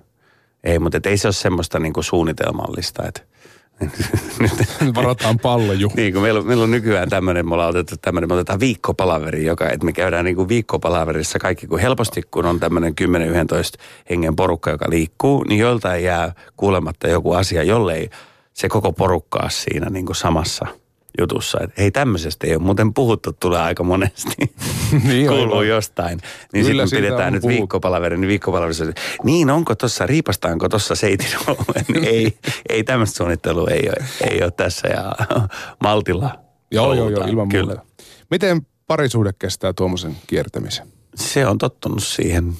ei, mutta ei se ole semmoista niin kuin suunnitelmallista, että Nyt varataan palloju. niin, kun meillä, on- meillä on nykyään tämmöinen, me ollaan otettu tämmöinen, me otetaan viikkopalaveri, joka, että me käydään niin kuin viikkopalaverissa kaikki, kun helposti kun on tämmöinen 10-11 hengen porukka, joka liikkuu, niin joiltain jää kuulematta joku asia, jollei se koko porukka ole siinä niin kuin samassa jutussa, että hei tämmöisestä ei ole muuten puhuttu, tulee aika monesti. Niin Kuuluu aivan. jostain. Niin sitten pidetään nyt viikkopalaveri, niin viikkopalaverissa, niin onko tuossa, riipastaanko tuossa seitin? Niin ei, ei tämmöistä suunnittelua ei ole, ei ole tässä ja maltilla. Joo, joo, joo, ilman Kyllä. muuta. Miten parisuhde kestää tuommoisen kiertämisen? se on tottunut siihen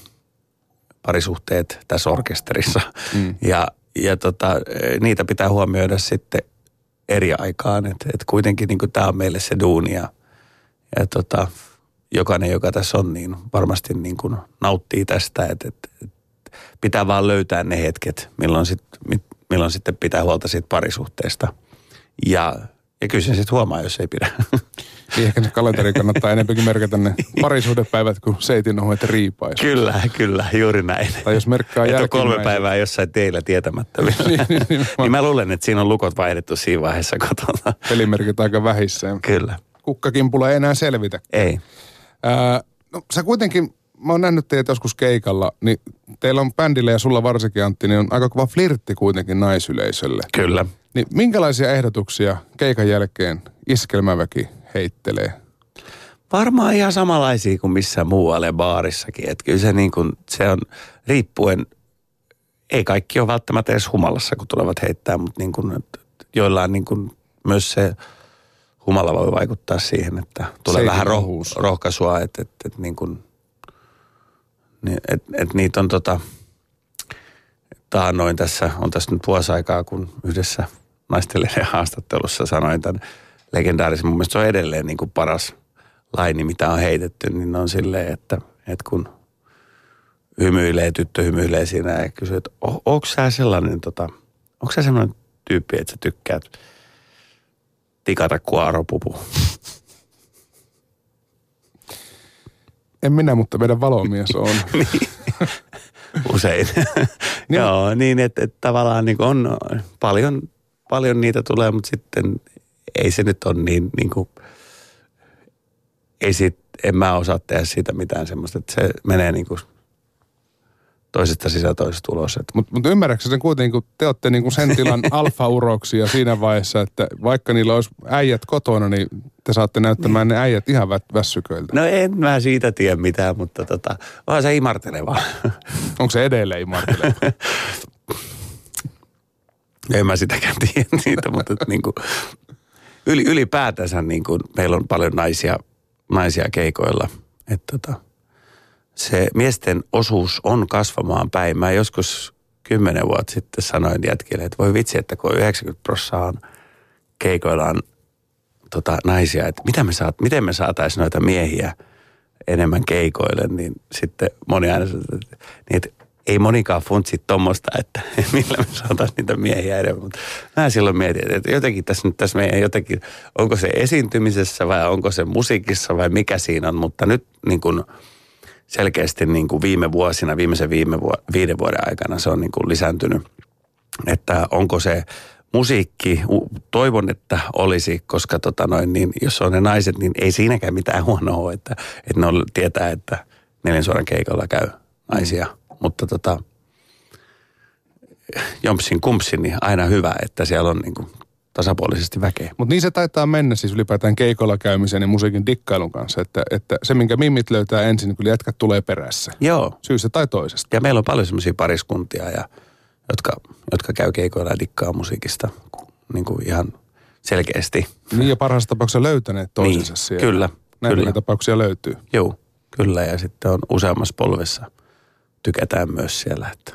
parisuhteet tässä orkesterissa. Mm. Ja, ja tota, niitä pitää huomioida sitten eri aikaan. Että et kuitenkin niin tämä on meille se duuni ja, ja tota, jokainen, joka tässä on, niin varmasti niin kuin nauttii tästä. Että et, et pitää vaan löytää ne hetket, milloin, sit, milloin sitten pitää huolta siitä parisuhteesta. Ja, ja kyllä sen sitten huomaa, jos ei pidä. Niin ehkä se kalenteri kannattaa enempikin merkata ne parisuhdepäivät kuin seitin ohuet riipais. Kyllä, kyllä, juuri näin. Tai jos merkkaa Että on kolme päivää jossain teillä tietämättömillä. Niin, niin, niin, niin mä luulen, että siinä on lukot vaihdettu siinä vaiheessa kotona. Pelimerkit aika vähissä. Kyllä. Kukkakimpulla ei enää selvitä. Ei. Ää, no sä kuitenkin, mä oon nähnyt teidät joskus keikalla, niin teillä on bändillä ja sulla varsinkin Antti, niin on aika kova flirtti kuitenkin naisyleisölle. Kyllä. Niin minkälaisia ehdotuksia keikan jälkeen iskelmäväki heittelee? Varmaan ihan samanlaisia kuin missään muualle baarissakin. Että kyllä se, niin kuin, se on riippuen, ei kaikki ole välttämättä edes humalassa, kun tulevat heittää, mutta niin kuin, joillain niin kuin myös se humala voi vaikuttaa siihen, että tulee Seitin vähän roh, ohuus. rohkaisua, että, että, että niin kuin, että, että niitä on tota, taannoin tässä, on tässä nyt vuosi aikaa, kun yhdessä naistelijan haastattelussa sanoin tämän legendaarisen, mun mielestä se on edelleen niin kuin paras laini, mitä on heitetty, niin on silleen, että, että kun hymyilee, tyttö hymyilee siinä ja kysyy, että onko sä sellainen, tota, onko sä sellainen tyyppi, että sä tykkäät tikata kuaropupu? En minä, mutta meidän valomies on. Usein. Niin. Joo, niin että et tavallaan niin on paljon, paljon niitä tulee, mutta sitten ei se nyt ole niin, niin kuin, ei sit, en mä osaa tehdä siitä mitään semmoista, että se menee niin kuin toisesta sisään toisesta ulos. Mutta mut ymmärrätkö sen kuitenkin, kun te olette niinku sen tilan alfa-uroksia siinä vaiheessa, että vaikka niillä olisi äijät kotona, niin te saatte näyttämään ne äijät ihan vä- väsyköiltä. no en mä siitä tiedä mitään, mutta tota, vaan se imarteleva. Onko se edelleen Martille? En mä sitäkään tiedä niitä, mutta että niin kuin, yli, ylipäätänsä niin kuin, meillä on paljon naisia, naisia keikoilla. Että tota, se miesten osuus on kasvamaan päin. Mä joskus kymmenen vuotta sitten sanoin jätkille, että voi vitsi, että kun 90 prosenttia on keikoillaan tota, naisia, että mitä me saat, miten me saataisiin noita miehiä enemmän keikoille, niin sitten moni aina sanoo, että, niin, että ei monikaan funtsi tuommoista, että millä me saataisiin niitä miehiä enemmän. Mutta mä silloin mietin, että jotenkin tässä nyt tässä meidän jotenkin, onko se esiintymisessä vai onko se musiikissa vai mikä siinä on, mutta nyt niin kuin selkeästi niin kuin viime vuosina, viimeisen viime vuo, viiden vuoden aikana se on niin kuin lisääntynyt. Että onko se musiikki, toivon, että olisi, koska tota noin, niin jos on ne naiset, niin ei siinäkään mitään huonoa ole, että, että ne on, tietää, että neljän suoran keikalla käy naisia. Mutta tota, jompsin kumpsin, niin aina hyvä, että siellä on niin kuin tasapuolisesti väkeä. Mutta niin se taitaa mennä siis ylipäätään keikolla käymisen ja musiikin dikkailun kanssa, että, että se minkä mimmit löytää ensin, niin kyllä jätkät tulee perässä. Joo, Syystä tai toisesta. ja meillä on paljon semmoisia pariskuntia, ja, jotka, jotka käy keikoilla ja dikkaa musiikista niin kuin ihan selkeästi. Niin ja parhaassa tapauksessa löytäneet toisensa Niin, siellä. kyllä, Näitä kyllä. tapauksia löytyy. Joo, kyllä. Ja sitten on useammassa polvessa tykätään myös siellä, että,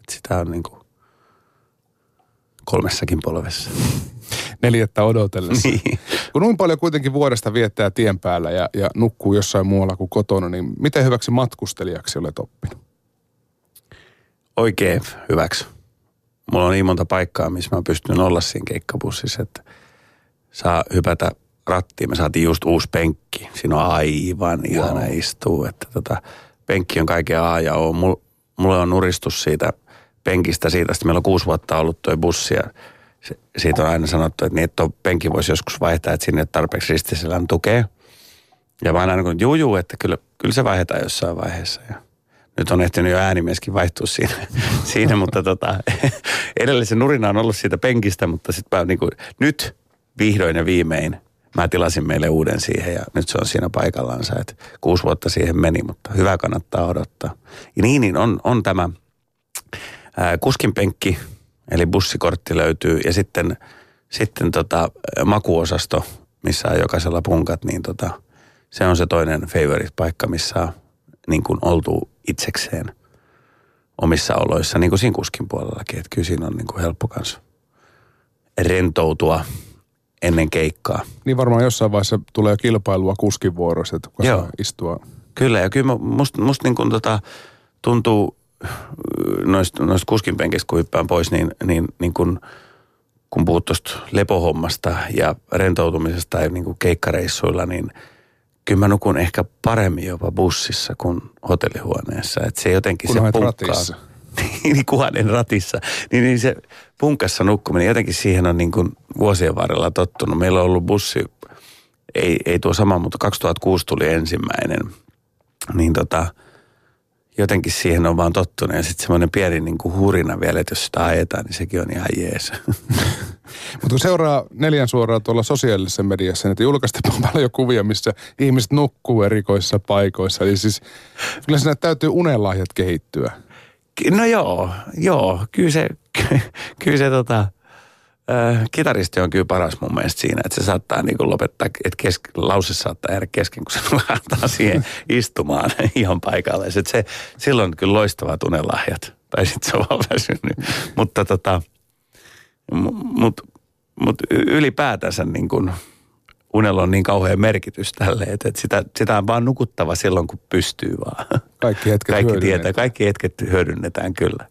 että sitä on niin kuin kolmessakin polvessa. Neljättä odotellessa. Niin. Kun noin paljon kuitenkin vuodesta viettää tien päällä ja, ja nukkuu jossain muualla kuin kotona, niin miten hyväksi matkustelijaksi olet oppinut? Oikein hyväksi. Mulla on niin monta paikkaa, missä mä pystyn olla siinä keikkabussissa, että saa hypätä rattiin. Me saatiin just uusi penkki. Siinä on aivan ihana Wow. istua. Että tota, penkki on kaiken A ja O. Mul, mulle on nuristus siitä penkistä siitä. Sitten meillä on kuusi vuotta ollut tuo bussi ja se, siitä on aina sanottu, että niin, että penki voisi joskus vaihtaa, että sinne tarpeeksi ristiselän tukea. Ja mä aina kun juu, juu, että kyllä, kyllä se vaihdetaan jossain vaiheessa. Ja nyt on ehtinyt jo äänimieskin vaihtua siinä, siinä mutta tota, edelleen se nurina on ollut siitä penkistä, mutta sitten mä niin kuin, nyt vihdoin ja viimein mä tilasin meille uuden siihen ja nyt se on siinä paikallansa. Että kuusi vuotta siihen meni, mutta hyvä kannattaa odottaa. Ja niin, niin on, on tämä ää, kuskinpenkki, eli bussikortti löytyy ja sitten, sitten tota, makuosasto, missä on jokaisella punkat, niin tota, se on se toinen favorite-paikka, missä on niin kuin oltu itsekseen omissa oloissa, niin kuin siinä kuskin puolellakin. Että kyllä siinä on niin kuin helppo kanssa rentoutua ennen keikkaa. Niin varmaan jossain vaiheessa tulee kilpailua kuskin vuorossa, että kuka saa istua. Kyllä, ja kyllä musta must niin kuin tota, tuntuu noista noist kuskinpenkistä, kun hyppään pois, niin, niin, niin kun, kun puhut tuosta lepohommasta ja rentoutumisesta ja niin kuin keikkareissuilla, niin kyllä mä nukun ehkä paremmin jopa bussissa kuin hotellihuoneessa. Että se jotenkin Kunhan se punkkaa. ratissa. niin kuhanen ratissa. Niin, niin se punkassa nukkuminen, jotenkin siihen on niin kuin vuosien varrella tottunut. Meillä on ollut bussi, ei, ei tuo sama, mutta 2006 tuli ensimmäinen. Niin tota, jotenkin siihen on vaan tottunut. Ja sitten semmoinen pieni niin kuin hurina vielä, että jos sitä ajetaan, niin sekin on ihan jees. Mutta kun seuraa neljän suoraa tuolla sosiaalisessa mediassa, niin julkaistaan paljon kuvia, missä ihmiset nukkuu erikoissa paikoissa. Eli siis kyllä siinä täytyy unelahjat kehittyä. No joo, joo. Kyllä se, kyllä se tota, äh, kitaristi on kyllä paras mun mielestä siinä, että se saattaa niin kuin lopettaa, että kes, lause saattaa jäädä kesken, kun se nukahtaa siihen istumaan ihan paikalle. Se, se, silloin on kyllä loistavat unelahjat. Tai sitten se on vaan väsynyt. Mutta tota, mut, mut ylipäätänsä niin kuin unella on niin kauhean merkitys tälle, että, että sitä, sitä on vaan nukuttava silloin, kun pystyy vaan. Kaikki hetket Kaikki tietää, kaikki hetket hyödynnetään kyllä.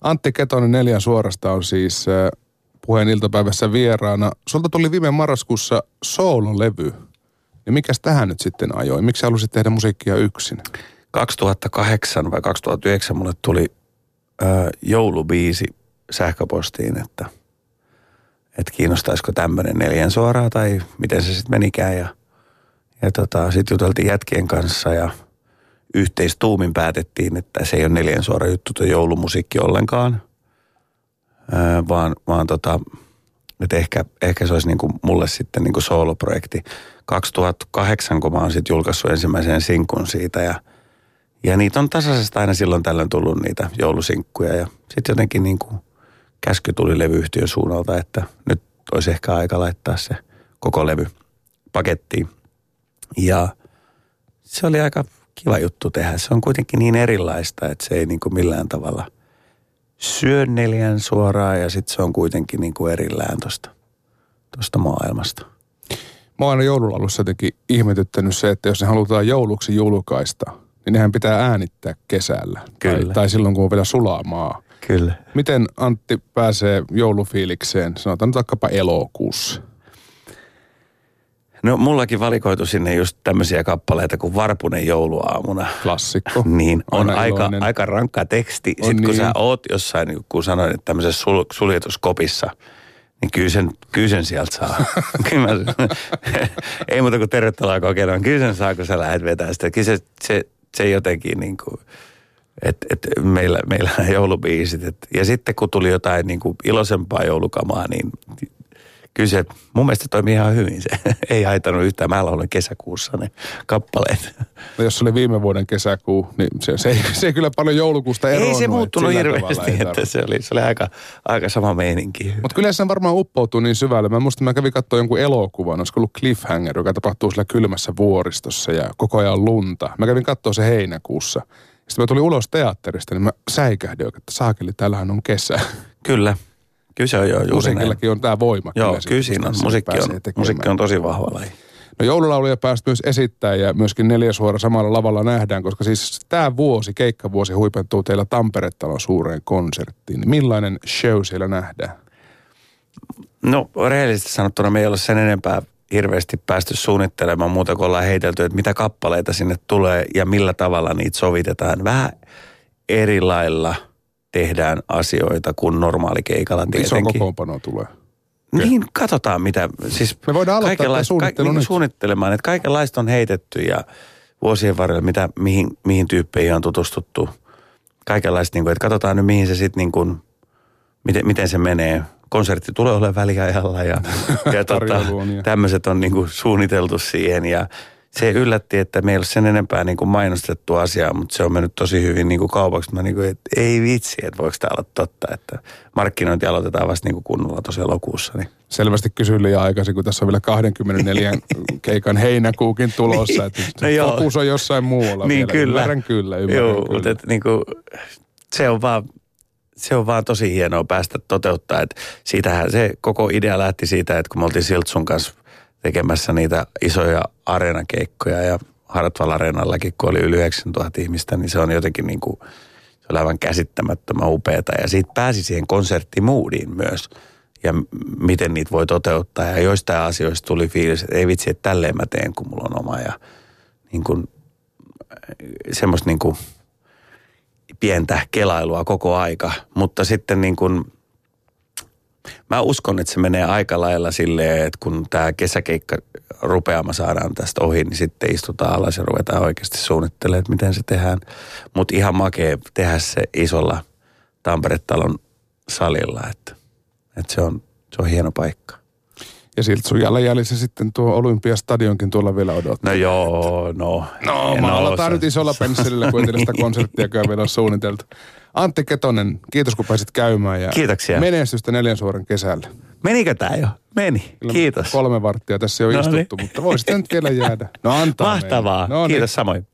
Antti Ketonen neljän suorasta on siis äh, puheen iltapäivässä vieraana. Sulta tuli viime marraskuussa soololevy. Ja mikäs tähän nyt sitten ajoi? Miksi halusit tehdä musiikkia yksin? 2008 vai 2009 mulle tuli ö, joulubiisi sähköpostiin, että, että kiinnostaisiko tämmöinen neljän suoraa tai miten se sitten menikään. Ja, ja tota, sitten juteltiin jätkien kanssa ja yhteistuumin päätettiin, että se ei ole neljän suora juttu tuo joulumusiikki ollenkaan, vaan, vaan tota, että ehkä, ehkä se olisi niin kuin mulle sitten niin kuin sooloprojekti. 2008, kun mä oon sitten julkaissut ensimmäisen sinkun siitä ja, ja niitä on tasaisesti aina silloin tällöin tullut niitä joulusinkkuja ja sitten jotenkin niin kuin käsky tuli levyyhtiön suunnalta, että nyt olisi ehkä aika laittaa se koko levy pakettiin. Ja se oli aika kiva juttu tehdä. Se on kuitenkin niin erilaista, että se ei niin kuin millään tavalla syö neljän suoraan ja sitten se on kuitenkin niin kuin erillään tuosta tosta maailmasta. Mä oon aina joululaulussa jotenkin ihmetyttänyt se, että jos ne halutaan jouluksi julkaista, niin nehän pitää äänittää kesällä. Tai, Kyllä. tai silloin, kun on vielä sulaa maa. Kyllä. Miten Antti pääsee joulufiilikseen, sanotaan nyt vaikkapa elokuussa? No mullakin valikoitu sinne just tämmöisiä kappaleita kuin Varpunen jouluaamuna. Klassikko. Niin, on Aina aika, iloinen. aika rankka teksti. On Sitten kun niin. sä oot jossain, niin kun sanoin, että tämmöisessä sul, suljetuskopissa, niin kyllä sen, kyllä sen sieltä saa. kyllä mä, ei muuta kuin tervetuloa kokeilemaan. Kyllä sen saa, kun sä lähdet vetämään sitä. Kyllä se, se, se jotenkin niin kuin, että et meillä, meillä on joulubiisit. Et, ja sitten kun tuli jotain niin kuin iloisempaa joulukamaa, niin kyllä se mun mielestä toimii ihan hyvin. Se ei haitannut yhtään. Mä laulan kesäkuussa ne kappaleet. No jos se oli viime vuoden kesäkuu, niin se, se, ei, se ei kyllä paljon joulukuusta eroonnut. Ei se muuttunut hirveästi, että Mutta se oli, se oli aika, aika sama meininki. kyllä se varmaan uppoutuu niin syvälle. Mä muistan, mä kävin katsoa jonkun elokuvan, olisiko ollut Cliffhanger, joka tapahtuu sillä kylmässä vuoristossa ja koko ajan lunta. Mä kävin katsoa se heinäkuussa. Sitten mä tulin ulos teatterista, niin mä säikähdin oikein, että saakeli, täällähän on kesä. Kyllä. Kyllä se on jo juuri näin. Musiikillakin on tämä voima. Joo, kyllä siinä on. Musiikki on, musiikki on tosi vahva laji. No joululauluja päästä myös esittää ja myöskin neljäsuora samalla lavalla nähdään, koska siis tämä vuosi, keikkavuosi huipentuu teillä Tampere-talon suureen konserttiin. Niin Millainen show siellä nähdään? No rehellisesti sanottuna me ei ole sen enempää hirveästi päästy suunnittelemaan muuta kuin ollaan heitelty, että mitä kappaleita sinne tulee ja millä tavalla niitä sovitetaan. Vähän eri lailla tehdään asioita kuin normaali keikalla Iso tietenkin. kokoonpano tulee. Niin, katsotaan mitä. Siis Me voidaan aloittaa suunnittelu niin, nyt. suunnittelemaan, että kaikenlaista on heitetty ja vuosien varrella, mitä, mihin, mihin tyyppeihin on tutustuttu. Kaikenlaista, niin kuin, että katsotaan nyt mihin se sitten niin kuin, miten, miten se menee. konsertti tulee olemaan väliajalla ja, ja tota, tämmöiset on niin kuin suunniteltu siihen ja se yllätti, että meillä ei ole sen enempää niin kuin mainostettu asiaa, mutta se on mennyt tosi hyvin niin kuin kaupaksi. Mä niin kuin, että ei vitsi, että voiko tämä olla totta, että markkinointi aloitetaan vasta niin kuin kunnolla tosi elokuussa. Niin. Selvästi kysyin liian aikaisin, kun tässä on vielä 24 keikan heinäkuukin tulossa. Niin. Että No joo. fokus on jossain muualla Niin vielä. kyllä. Ymmärrän kyllä, ymmärrän Joo, kyllä. mutta et, niin kuin, se on vaan se on vaan tosi hienoa päästä toteuttaa. Että siitähän se koko idea lähti siitä, että kun me oltiin Siltsun kanssa tekemässä niitä isoja areenakeikkoja ja Hartwall Areenallakin, kun oli yli 9000 ihmistä, niin se on jotenkin niin kuin, se oli aivan käsittämättömän upeata. Ja siitä pääsi siihen konserttimuudiin myös ja miten niitä voi toteuttaa. Ja joistain asioista tuli fiilis, että ei vitsi, että tälleen mä teen, kun mulla on oma. Ja niin kuin, semmoista niin kuin pientä kelailua koko aika. Mutta sitten niin kuin, mä uskon, että se menee aika lailla silleen, että kun tämä kesäkeikka rupeama saadaan tästä ohi, niin sitten istutaan alas ja ruvetaan oikeasti suunnittelemaan, että miten se tehdään. Mutta ihan makea tehdä se isolla Tampere-talon salilla, että, että se, on, se on hieno paikka. Ja siltä sun jäljessä sitten tuo Olympiastadionkin tuolla vielä odottaa. No joo, no. No, en maalataan nyt isolla pensselillä, kun ei sitä konserttiakaan vielä suunniteltu. Antti Ketonen, kiitos kun pääsit käymään. Ja Kiitoksia. Menestystä neljän suoran kesällä. Menikö tämä jo? Meni. Kyllä Kiitos. Kolme varttia tässä jo No istuttu, niin. mutta voisi nyt vielä jäädä. No antaa Mahtavaa. No niin. Kiitos samoin.